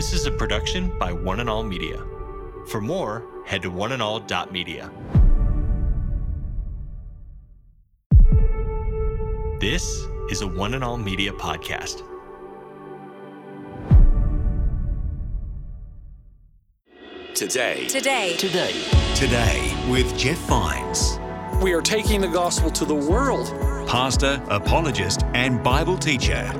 This is a production by One and All Media. For more, head to oneandall.media. This is a One and All Media podcast. Today, Today, Today, Today with Jeff Vines, We are taking the gospel to the world. pastor, apologist, and Bible teacher.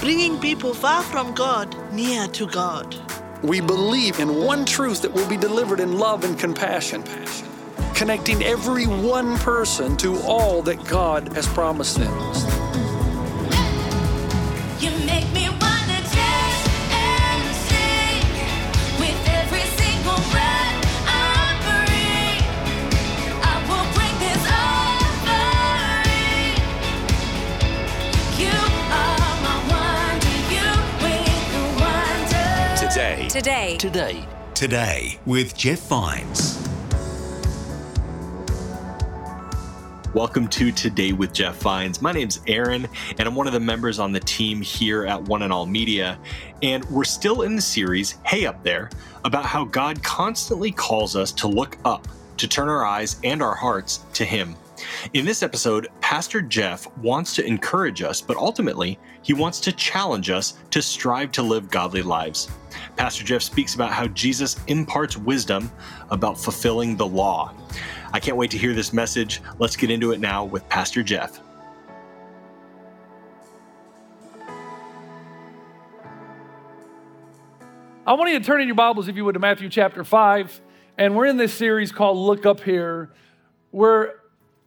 Bringing people far from God near to God. We believe in one truth that will be delivered in love and compassion, connecting every one person to all that God has promised them. Today, today, today, Today with Jeff Vines. Welcome to Today with Jeff Vines. My name's Aaron, and I'm one of the members on the team here at One and All Media. And we're still in the series, Hey Up There, about how God constantly calls us to look up, to turn our eyes and our hearts to Him. In this episode, Pastor Jeff wants to encourage us, but ultimately, he wants to challenge us to strive to live godly lives. Pastor Jeff speaks about how Jesus imparts wisdom about fulfilling the law. I can't wait to hear this message. Let's get into it now with Pastor Jeff. I want you to turn in your Bibles, if you would, to Matthew chapter 5. And we're in this series called Look Up Here. We're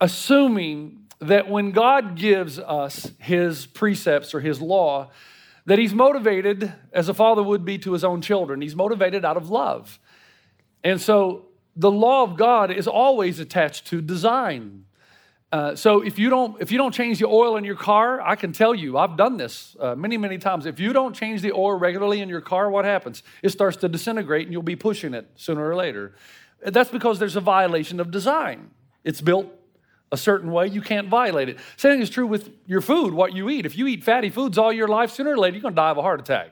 assuming that when God gives us his precepts or his law, that he's motivated, as a father would be to his own children, he's motivated out of love. And so the law of God is always attached to design. Uh, so if you don't if you don't change the oil in your car, I can tell you I've done this uh, many many times. If you don't change the oil regularly in your car, what happens? It starts to disintegrate, and you'll be pushing it sooner or later. That's because there's a violation of design. It's built a certain way, you can't violate it. Same thing is true with your food, what you eat. If you eat fatty foods all your life, sooner or later you're going to die of a heart attack.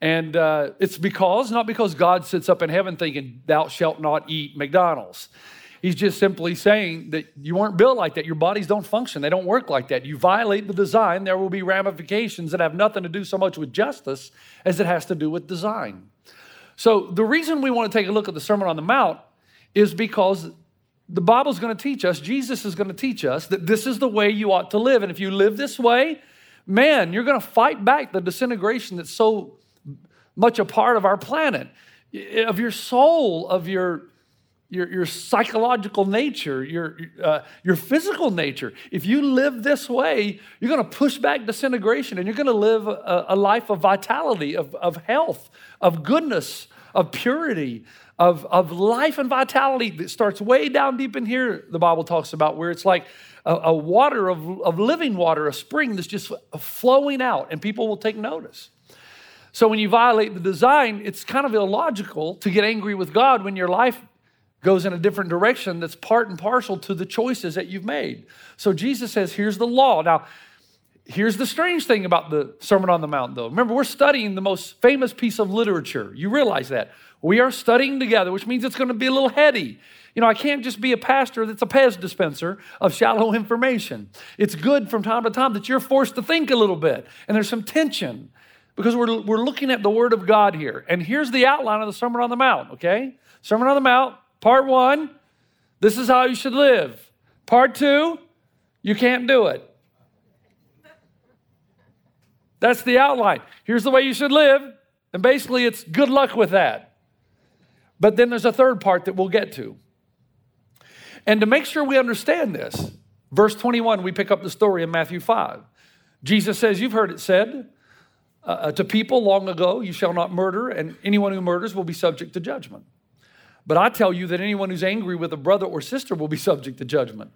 And uh, it's because, not because God sits up in heaven thinking, Thou shalt not eat McDonald's. He's just simply saying that you weren't built like that. Your bodies don't function, they don't work like that. You violate the design, there will be ramifications that have nothing to do so much with justice as it has to do with design. So, the reason we want to take a look at the Sermon on the Mount is because the Bible's going to teach us, Jesus is going to teach us that this is the way you ought to live. And if you live this way, man, you're going to fight back the disintegration that's so much a part of our planet, of your soul, of your, your, your psychological nature, your, uh, your physical nature. If you live this way, you're going to push back disintegration and you're going to live a, a life of vitality, of, of health, of goodness, of purity, of, of life and vitality that starts way down deep in here, the Bible talks about, where it's like a, a water of, of living water, a spring that's just flowing out, and people will take notice. So when you violate the design, it's kind of illogical to get angry with God when your life goes in a different direction that's part and parcel to the choices that you've made. So Jesus says, here's the law. Now, here's the strange thing about the Sermon on the Mount, though. Remember, we're studying the most famous piece of literature. You realize that. We are studying together, which means it's going to be a little heady. You know, I can't just be a pastor that's a Pez dispenser of shallow information. It's good from time to time that you're forced to think a little bit, and there's some tension because we're, we're looking at the Word of God here. And here's the outline of the Sermon on the Mount, okay? Sermon on the Mount, part one, this is how you should live. Part two, you can't do it. That's the outline. Here's the way you should live. And basically, it's good luck with that. But then there's a third part that we'll get to. And to make sure we understand this, verse 21, we pick up the story in Matthew 5. Jesus says, You've heard it said uh, to people long ago, You shall not murder, and anyone who murders will be subject to judgment. But I tell you that anyone who's angry with a brother or sister will be subject to judgment.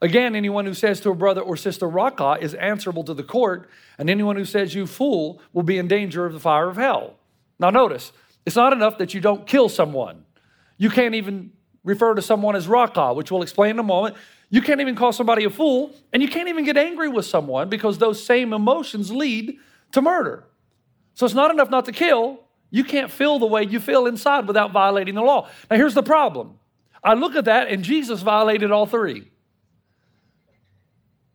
Again, anyone who says to a brother or sister, Raka, is answerable to the court, and anyone who says, You fool, will be in danger of the fire of hell. Now, notice, it's not enough that you don't kill someone. You can't even refer to someone as Raka, which we'll explain in a moment. You can't even call somebody a fool, and you can't even get angry with someone because those same emotions lead to murder. So it's not enough not to kill. You can't feel the way you feel inside without violating the law. Now, here's the problem I look at that, and Jesus violated all three.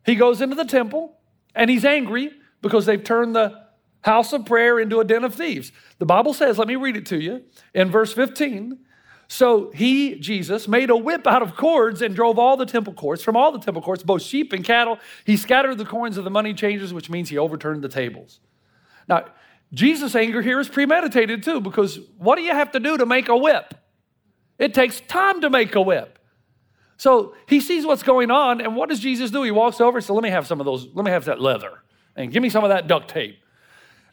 He goes into the temple, and he's angry because they've turned the house of prayer into a den of thieves. The Bible says, let me read it to you in verse 15. So he, Jesus, made a whip out of cords and drove all the temple courts, from all the temple courts, both sheep and cattle. He scattered the coins of the money changers, which means he overturned the tables. Now, Jesus' anger here is premeditated too, because what do you have to do to make a whip? It takes time to make a whip. So he sees what's going on, and what does Jesus do? He walks over and says, Let me have some of those, let me have that leather, and give me some of that duct tape.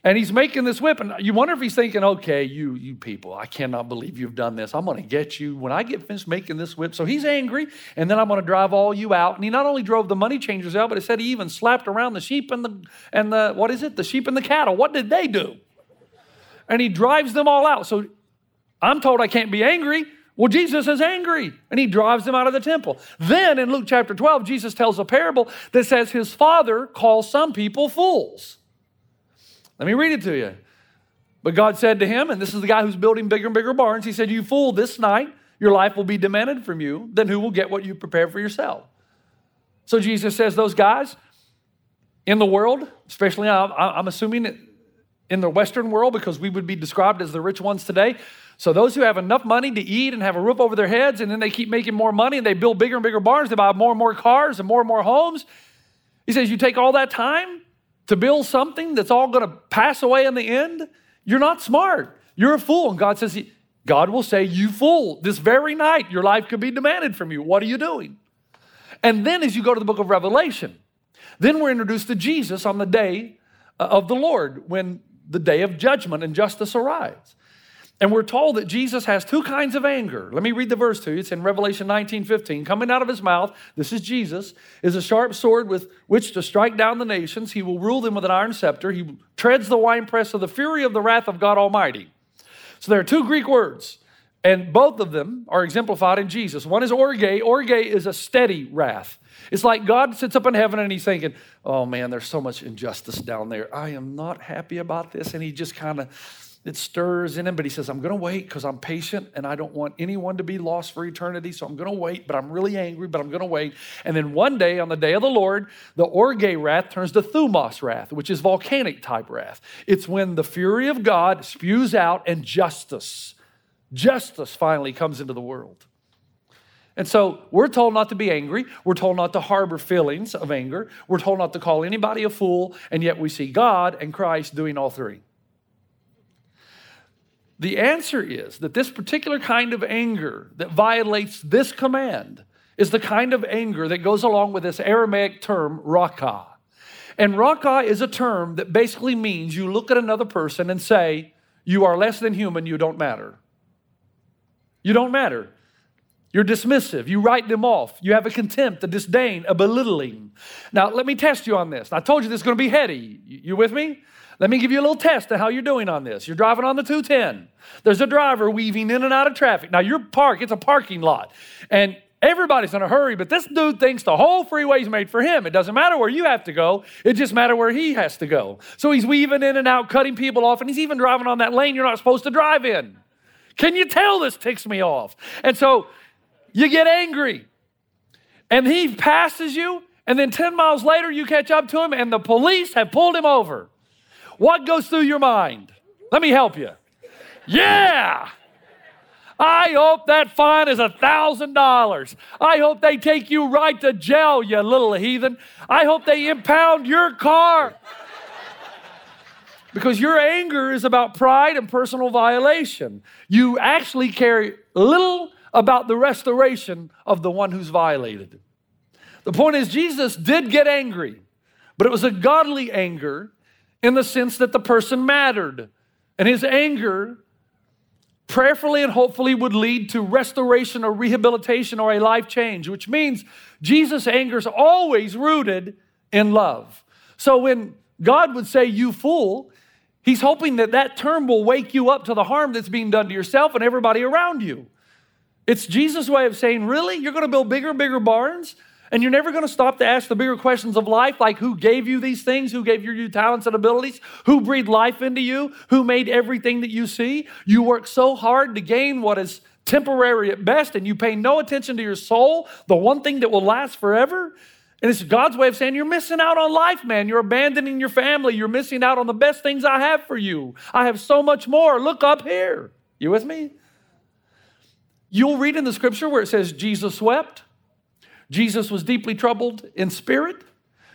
And he's making this whip, and you wonder if he's thinking, okay, you, you people, I cannot believe you've done this. I'm gonna get you when I get finished making this whip. So he's angry, and then I'm gonna drive all you out. And he not only drove the money changers out, but it said he even slapped around the sheep and the and the what is it? The sheep and the cattle. What did they do? And he drives them all out. So I'm told I can't be angry. Well, Jesus is angry and he drives them out of the temple. Then in Luke chapter 12, Jesus tells a parable that says his father calls some people fools. Let me read it to you. But God said to him, and this is the guy who's building bigger and bigger barns, he said, You fool, this night your life will be demanded from you. Then who will get what you prepared for yourself? So Jesus says, Those guys in the world, especially I'm assuming in the Western world, because we would be described as the rich ones today. So those who have enough money to eat and have a roof over their heads, and then they keep making more money and they build bigger and bigger barns, they buy more and more cars and more and more homes. He says, You take all that time to build something that's all going to pass away in the end, you're not smart. You're a fool. And God says, God will say, You fool, this very night your life could be demanded from you. What are you doing? And then as you go to the book of Revelation, then we're introduced to Jesus on the day uh, of the Lord when the day of judgment and justice arrives. And we're told that Jesus has two kinds of anger. Let me read the verse to you. It's in Revelation 19 15. Coming out of his mouth, this is Jesus, is a sharp sword with which to strike down the nations. He will rule them with an iron scepter. He treads the winepress of the fury of the wrath of God Almighty. So there are two Greek words, and both of them are exemplified in Jesus. One is orge. Orge is a steady wrath. It's like God sits up in heaven and he's thinking, oh man, there's so much injustice down there. I am not happy about this. And he just kind of it stirs in him, but he says, I'm going to wait because I'm patient and I don't want anyone to be lost for eternity. So I'm going to wait, but I'm really angry, but I'm going to wait. And then one day, on the day of the Lord, the orge wrath turns to thumos wrath, which is volcanic type wrath. It's when the fury of God spews out and justice, justice finally comes into the world. And so we're told not to be angry. We're told not to harbor feelings of anger. We're told not to call anybody a fool. And yet we see God and Christ doing all three. The answer is that this particular kind of anger that violates this command is the kind of anger that goes along with this Aramaic term, raka. And raka is a term that basically means you look at another person and say, You are less than human, you don't matter. You don't matter. You're dismissive. You write them off. You have a contempt, a disdain, a belittling. Now, let me test you on this. I told you this is going to be heady. You with me? Let me give you a little test of how you're doing on this. You're driving on the 210. There's a driver weaving in and out of traffic. Now, you're parked, it's a parking lot. And everybody's in a hurry, but this dude thinks the whole freeway's made for him. It doesn't matter where you have to go, it just matters where he has to go. So he's weaving in and out, cutting people off, and he's even driving on that lane you're not supposed to drive in. Can you tell this ticks me off? And so you get angry. And he passes you, and then 10 miles later, you catch up to him, and the police have pulled him over. What goes through your mind? Let me help you. Yeah! I hope that fine is a thousand dollars. I hope they take you right to jail, you little heathen. I hope they impound your car. Because your anger is about pride and personal violation. You actually care little about the restoration of the one who's violated. The point is, Jesus did get angry, but it was a godly anger in the sense that the person mattered. And his anger prayerfully and hopefully would lead to restoration or rehabilitation or a life change, which means Jesus' anger is always rooted in love. So when God would say, You fool, he's hoping that that term will wake you up to the harm that's being done to yourself and everybody around you. It's Jesus' way of saying, Really? You're going to build bigger and bigger barns? And you're never going to stop to ask the bigger questions of life, like who gave you these things, who gave you your talents and abilities, who breathed life into you, who made everything that you see. You work so hard to gain what is temporary at best, and you pay no attention to your soul, the one thing that will last forever. And it's God's way of saying you're missing out on life, man. You're abandoning your family. You're missing out on the best things I have for you. I have so much more. Look up here. You with me? You'll read in the scripture where it says Jesus wept. Jesus was deeply troubled in spirit.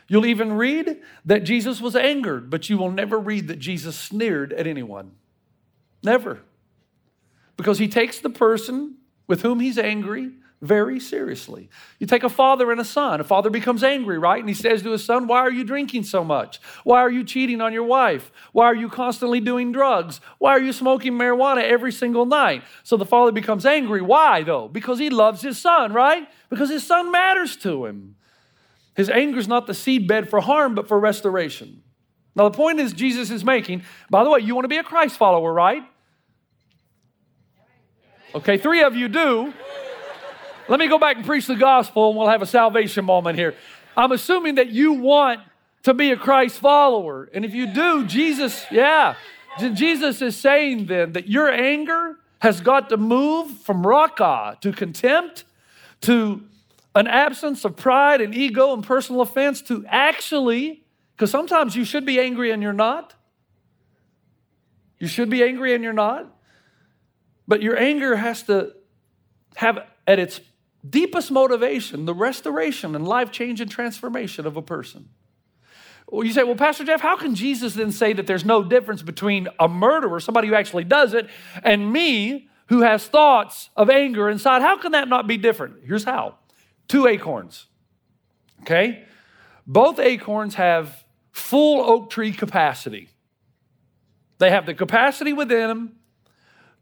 You'll even read that Jesus was angered, but you will never read that Jesus sneered at anyone. Never. Because he takes the person with whom he's angry very seriously. You take a father and a son. A father becomes angry, right? And he says to his son, Why are you drinking so much? Why are you cheating on your wife? Why are you constantly doing drugs? Why are you smoking marijuana every single night? So the father becomes angry. Why, though? Because he loves his son, right? Because his son matters to him. His anger is not the seedbed for harm, but for restoration. Now, the point is, Jesus is making, by the way, you want to be a Christ follower, right? Okay, three of you do. Let me go back and preach the gospel and we'll have a salvation moment here. I'm assuming that you want to be a Christ follower. And if you do, Jesus, yeah, Jesus is saying then that your anger has got to move from raka to contempt to an absence of pride and ego and personal offense to actually, because sometimes you should be angry and you're not. You should be angry and you're not. But your anger has to have at its deepest motivation the restoration and life change and transformation of a person. Well, you say, well, Pastor Jeff, how can Jesus then say that there's no difference between a murderer, somebody who actually does it, and me who has thoughts of anger inside? How can that not be different? Here's how two acorns, okay? Both acorns have full oak tree capacity. They have the capacity within them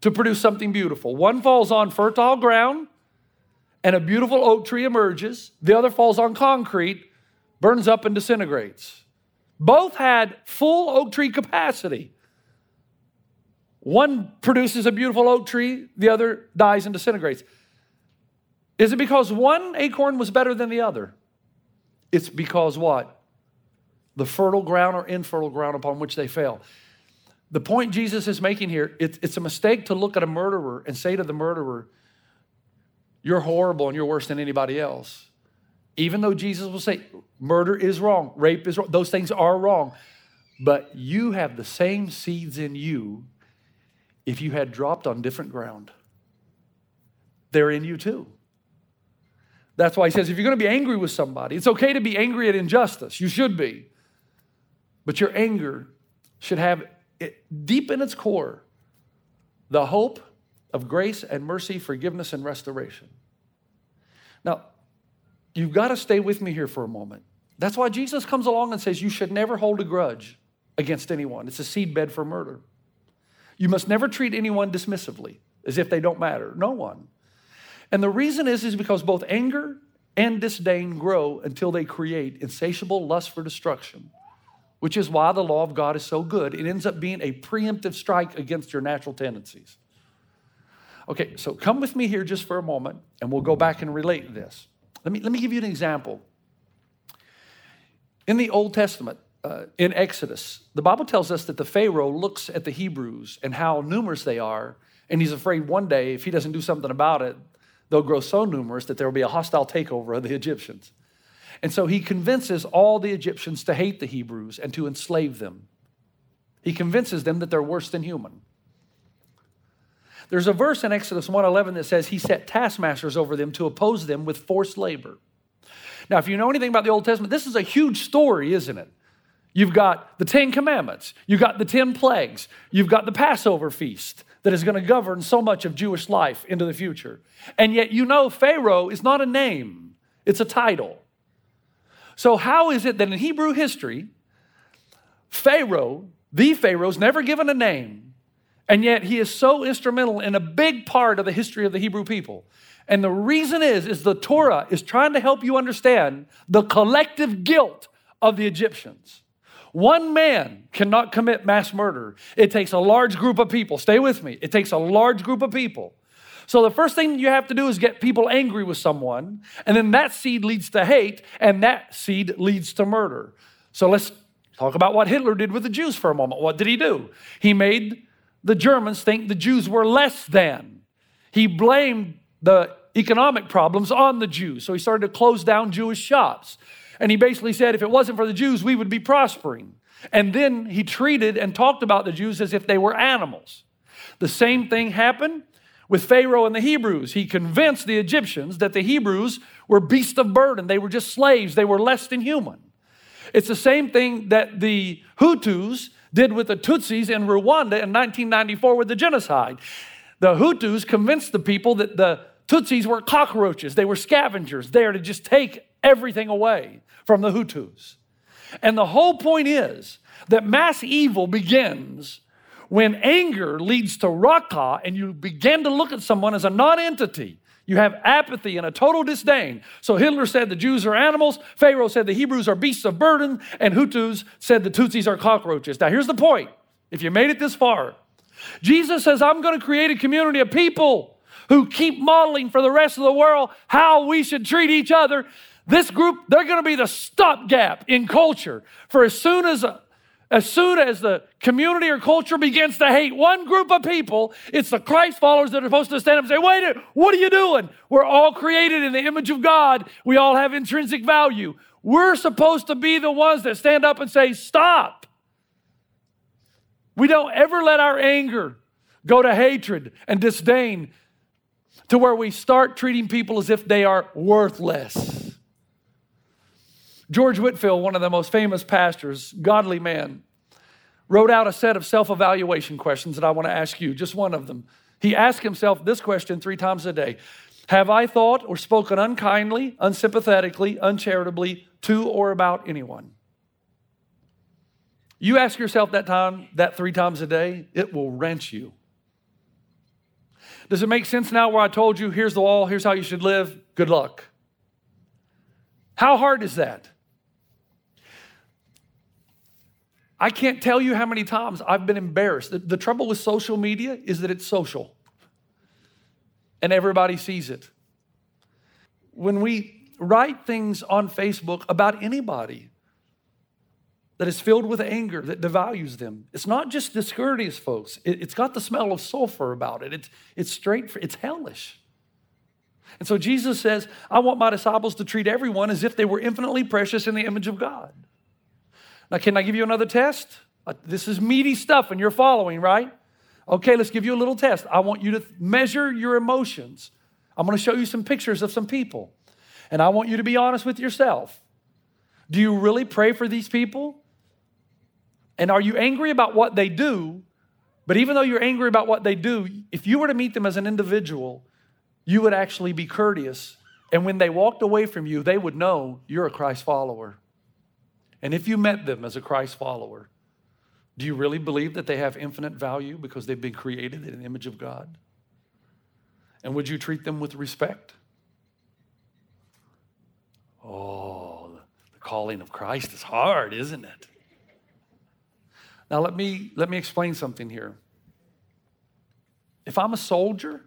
to produce something beautiful. One falls on fertile ground, and a beautiful oak tree emerges. The other falls on concrete, burns up, and disintegrates. Both had full oak tree capacity. One produces a beautiful oak tree, the other dies and disintegrates. Is it because one acorn was better than the other? It's because what? The fertile ground or infertile ground upon which they fell. The point Jesus is making here, it- it's a mistake to look at a murderer and say to the murderer, You're horrible and you're worse than anybody else. Even though Jesus will say, Murder is wrong, rape is wrong, those things are wrong. But you have the same seeds in you if you had dropped on different ground. They're in you too. That's why he says if you're going to be angry with somebody, it's okay to be angry at injustice. You should be. But your anger should have it, deep in its core the hope of grace and mercy, forgiveness and restoration. Now, you've got to stay with me here for a moment. That's why Jesus comes along and says you should never hold a grudge against anyone. It's a seedbed for murder. You must never treat anyone dismissively as if they don't matter. No one. And the reason is, is because both anger and disdain grow until they create insatiable lust for destruction, which is why the law of God is so good. It ends up being a preemptive strike against your natural tendencies. Okay, so come with me here just for a moment, and we'll go back and relate this. Let me, let me give you an example. In the Old Testament, uh, in Exodus, the Bible tells us that the Pharaoh looks at the Hebrews and how numerous they are, and he's afraid one day, if he doesn't do something about it, they'll grow so numerous that there will be a hostile takeover of the Egyptians. And so he convinces all the Egyptians to hate the Hebrews and to enslave them. He convinces them that they're worse than human. There's a verse in Exodus 1:11 that says he set taskmasters over them to oppose them with forced labor. Now, if you know anything about the Old Testament, this is a huge story, isn't it? You've got the Ten Commandments, you've got the Ten Plagues, you've got the Passover feast that is going to govern so much of Jewish life into the future. And yet, you know, Pharaoh is not a name, it's a title. So, how is it that in Hebrew history, Pharaoh, the Pharaoh's never given a name, and yet he is so instrumental in a big part of the history of the Hebrew people? And the reason is, is the Torah is trying to help you understand the collective guilt of the Egyptians. One man cannot commit mass murder. It takes a large group of people. Stay with me. It takes a large group of people So the first thing you have to do is get people angry with someone, and then that seed leads to hate, and that seed leads to murder. So let's talk about what Hitler did with the Jews for a moment. What did he do? He made the Germans think the Jews were less than. He blamed the economic problems on the Jews. So he started to close down Jewish shops. And he basically said if it wasn't for the Jews, we would be prospering. And then he treated and talked about the Jews as if they were animals. The same thing happened with Pharaoh and the Hebrews. He convinced the Egyptians that the Hebrews were beasts of burden, they were just slaves, they were less than human. It's the same thing that the Hutus did with the Tutsis in Rwanda in 1994 with the genocide. The Hutus convinced the people that the Tutsis were cockroaches, they were scavengers there to just take everything away from the Hutus. And the whole point is that mass evil begins when anger leads to raka and you begin to look at someone as a non entity. You have apathy and a total disdain. So Hitler said the Jews are animals, Pharaoh said the Hebrews are beasts of burden, and Hutus said the Tutsis are cockroaches. Now, here's the point if you made it this far, Jesus says, I'm going to create a community of people who keep modeling for the rest of the world how we should treat each other. This group, they're going to be the stopgap in culture. For as soon as as soon as the community or culture begins to hate one group of people, it's the Christ followers that are supposed to stand up and say, Wait, a what are you doing? We're all created in the image of God. We all have intrinsic value. We're supposed to be the ones that stand up and say, Stop. We don't ever let our anger go to hatred and disdain to where we start treating people as if they are worthless. George Whitefield, one of the most famous pastors, godly man, wrote out a set of self evaluation questions that I want to ask you, just one of them. He asked himself this question three times a day Have I thought or spoken unkindly, unsympathetically, uncharitably to or about anyone? You ask yourself that time, that three times a day, it will wrench you. Does it make sense now where I told you, here's the wall, here's how you should live? Good luck. How hard is that? I can't tell you how many times I've been embarrassed. The, the, trouble with social media is that it's social and everybody sees it. When we write things on Facebook about anybody that is filled with anger, that devalues them, it's not just discourteous, folks. It, has got the smell of sulfur about it. It's, it's straight, it's hellish. And so Jesus says, I want my disciples to treat everyone as if they were infinitely precious in the image of God. Now, can I give you another test? Uh, this is meaty stuff and you're following, right? Okay, let's give you a little test. I want you to measure your emotions. I'm going to show you some pictures of some people. And I want you to be honest with yourself. Do you really pray for these people? And are you angry about what they do? But even though you're angry about what they do, if you were to meet them as an individual, you would actually be courteous. And when they walked away from you, they would know you're a Christ follower. And if you met them as a Christ follower, do you really believe that they have infinite value because they've been created in the image of God? And would you treat them with respect? Oh, the calling of Christ is hard, isn't it? Now let me let me explain something here. If I'm a soldier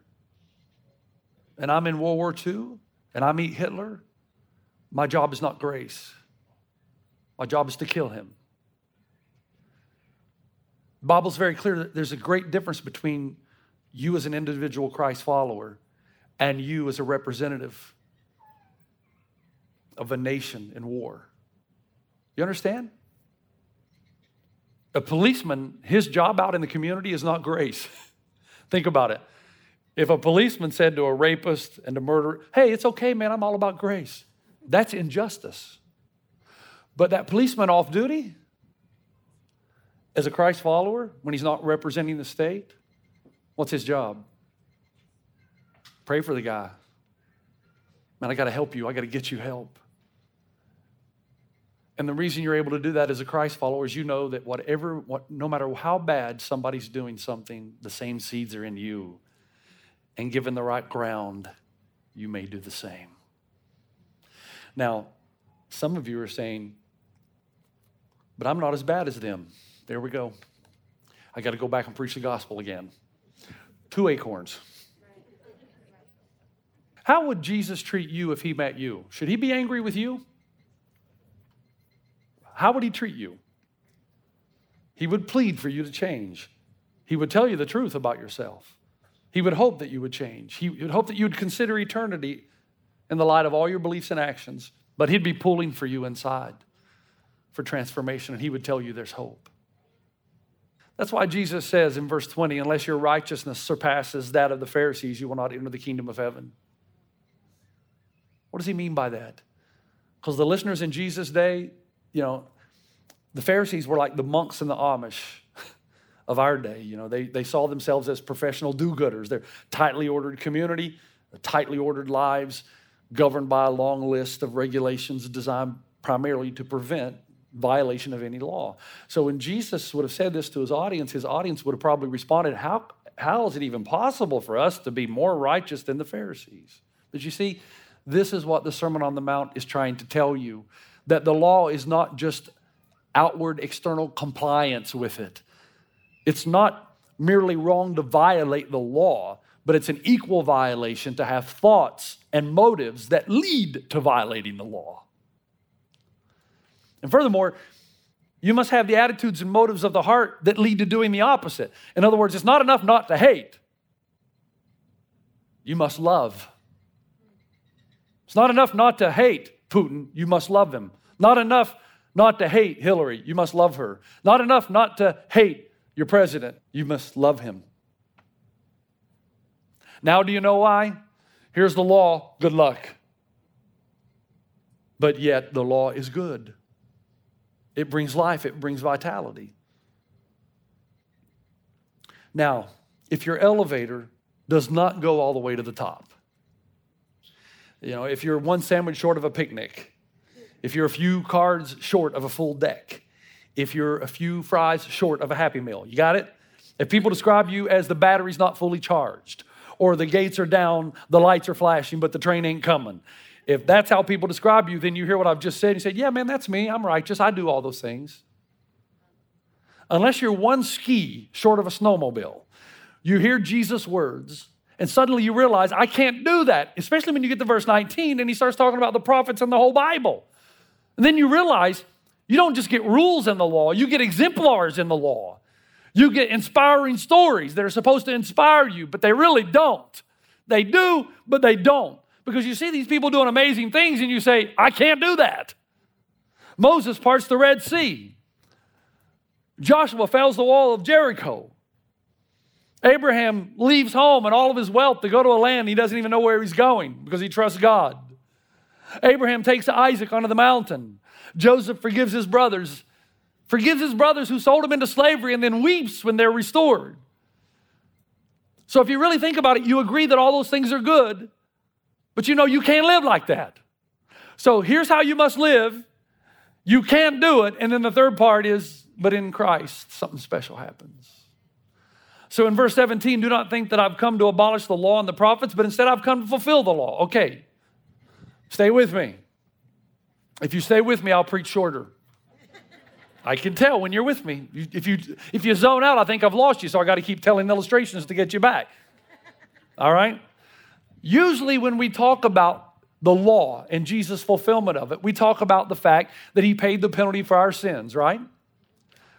and I'm in World War II and I meet Hitler, my job is not grace. My job is to kill him. The Bible's very clear that there's a great difference between you as an individual Christ follower and you as a representative of a nation in war. You understand? A policeman, his job out in the community is not grace. Think about it. If a policeman said to a rapist and a murderer, hey, it's okay, man, I'm all about grace, that's injustice. But that policeman off duty, as a Christ follower, when he's not representing the state, what's his job? Pray for the guy. Man, I got to help you. I got to get you help. And the reason you're able to do that as a Christ follower is you know that whatever, what, no matter how bad somebody's doing something, the same seeds are in you. And given the right ground, you may do the same. Now, some of you are saying, but I'm not as bad as them. There we go. I got to go back and preach the gospel again. Two acorns. How would Jesus treat you if he met you? Should he be angry with you? How would he treat you? He would plead for you to change. He would tell you the truth about yourself. He would hope that you would change. He would hope that you would consider eternity in the light of all your beliefs and actions. But he'd be pulling for you inside for transformation, and he would tell you there's hope. That's why Jesus says in verse 20, unless your righteousness surpasses that of the Pharisees, you will not enter the kingdom of heaven. What does he mean by that? Because the listeners in Jesus' day, you know, the Pharisees were like the monks and the Amish of our day. You know, they, they saw themselves as professional do gooders. They're tightly ordered community, tightly ordered lives, governed by a long list of regulations designed primarily to prevent violation of any law. So when Jesus would have said this to his audience, his audience would have probably responded, How, how is it even possible for us to be more righteous than the Pharisees? But you see, this is what the Sermon on the Mount is trying to tell you that the law is not just outward external compliance with it. It's not merely wrong to violate the law, but it's an equal violation to have thoughts and motives that lead to violating the law. And furthermore, you must have the attitudes and motives of the heart that lead to doing the opposite. In other words, it's not enough not to hate, you must love. It's not enough not to hate Putin, you must love him. Not enough not to hate Hillary, you must love her. Not enough not to hate your president, you must love him. Now, do you know why? Here's the law, good luck. But yet, the law is good. It brings life, it brings vitality. Now, if your elevator does not go all the way to the top, you know, if you're one sandwich short of a picnic, if you're a few cards short of a full deck, if you're a few fries short of a happy meal, you got it? If people describe you as the battery's not fully charged, or the gates are down, the lights are flashing, but the train ain't coming. If that's how people describe you, then you hear what I've just said. You say, Yeah, man, that's me. I'm righteous. I do all those things. Unless you're one ski short of a snowmobile, you hear Jesus' words, and suddenly you realize, I can't do that, especially when you get to verse 19 and he starts talking about the prophets and the whole Bible. And then you realize you don't just get rules in the law, you get exemplars in the law. You get inspiring stories that are supposed to inspire you, but they really don't. They do, but they don't. Because you see these people doing amazing things and you say, I can't do that. Moses parts the Red Sea. Joshua fells the wall of Jericho. Abraham leaves home and all of his wealth to go to a land he doesn't even know where he's going because he trusts God. Abraham takes Isaac onto the mountain. Joseph forgives his brothers, forgives his brothers who sold him into slavery and then weeps when they're restored. So if you really think about it, you agree that all those things are good, but you know you can't live like that. So here's how you must live. You can't do it. And then the third part is, but in Christ, something special happens. So in verse 17, do not think that I've come to abolish the law and the prophets, but instead I've come to fulfill the law. Okay, stay with me. If you stay with me, I'll preach shorter. I can tell when you're with me. If you, if you zone out, I think I've lost you, so I got to keep telling illustrations to get you back. All right? Usually, when we talk about the law and Jesus' fulfillment of it, we talk about the fact that he paid the penalty for our sins, right?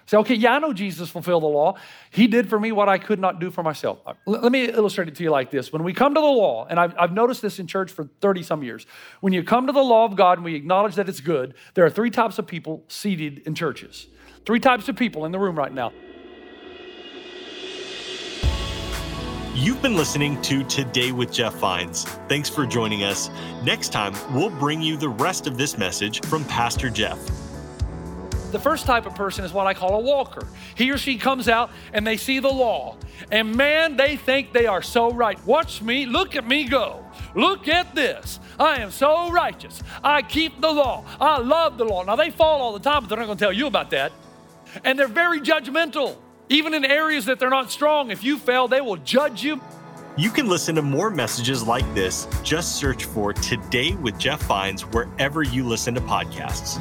Say, okay, yeah, I know Jesus fulfilled the law. He did for me what I could not do for myself. Uh, Let me illustrate it to you like this. When we come to the law, and I've, I've noticed this in church for 30 some years, when you come to the law of God and we acknowledge that it's good, there are three types of people seated in churches. Three types of people in the room right now. You've been listening to Today with Jeff Vines. Thanks for joining us. Next time, we'll bring you the rest of this message from Pastor Jeff. The first type of person is what I call a walker. He or she comes out and they see the law, and man, they think they are so right. Watch me, look at me go. Look at this. I am so righteous. I keep the law. I love the law. Now, they fall all the time, but they're not going to tell you about that. And they're very judgmental, even in areas that they're not strong. If you fail, they will judge you. You can listen to more messages like this. Just search for Today with Jeff Vines wherever you listen to podcasts.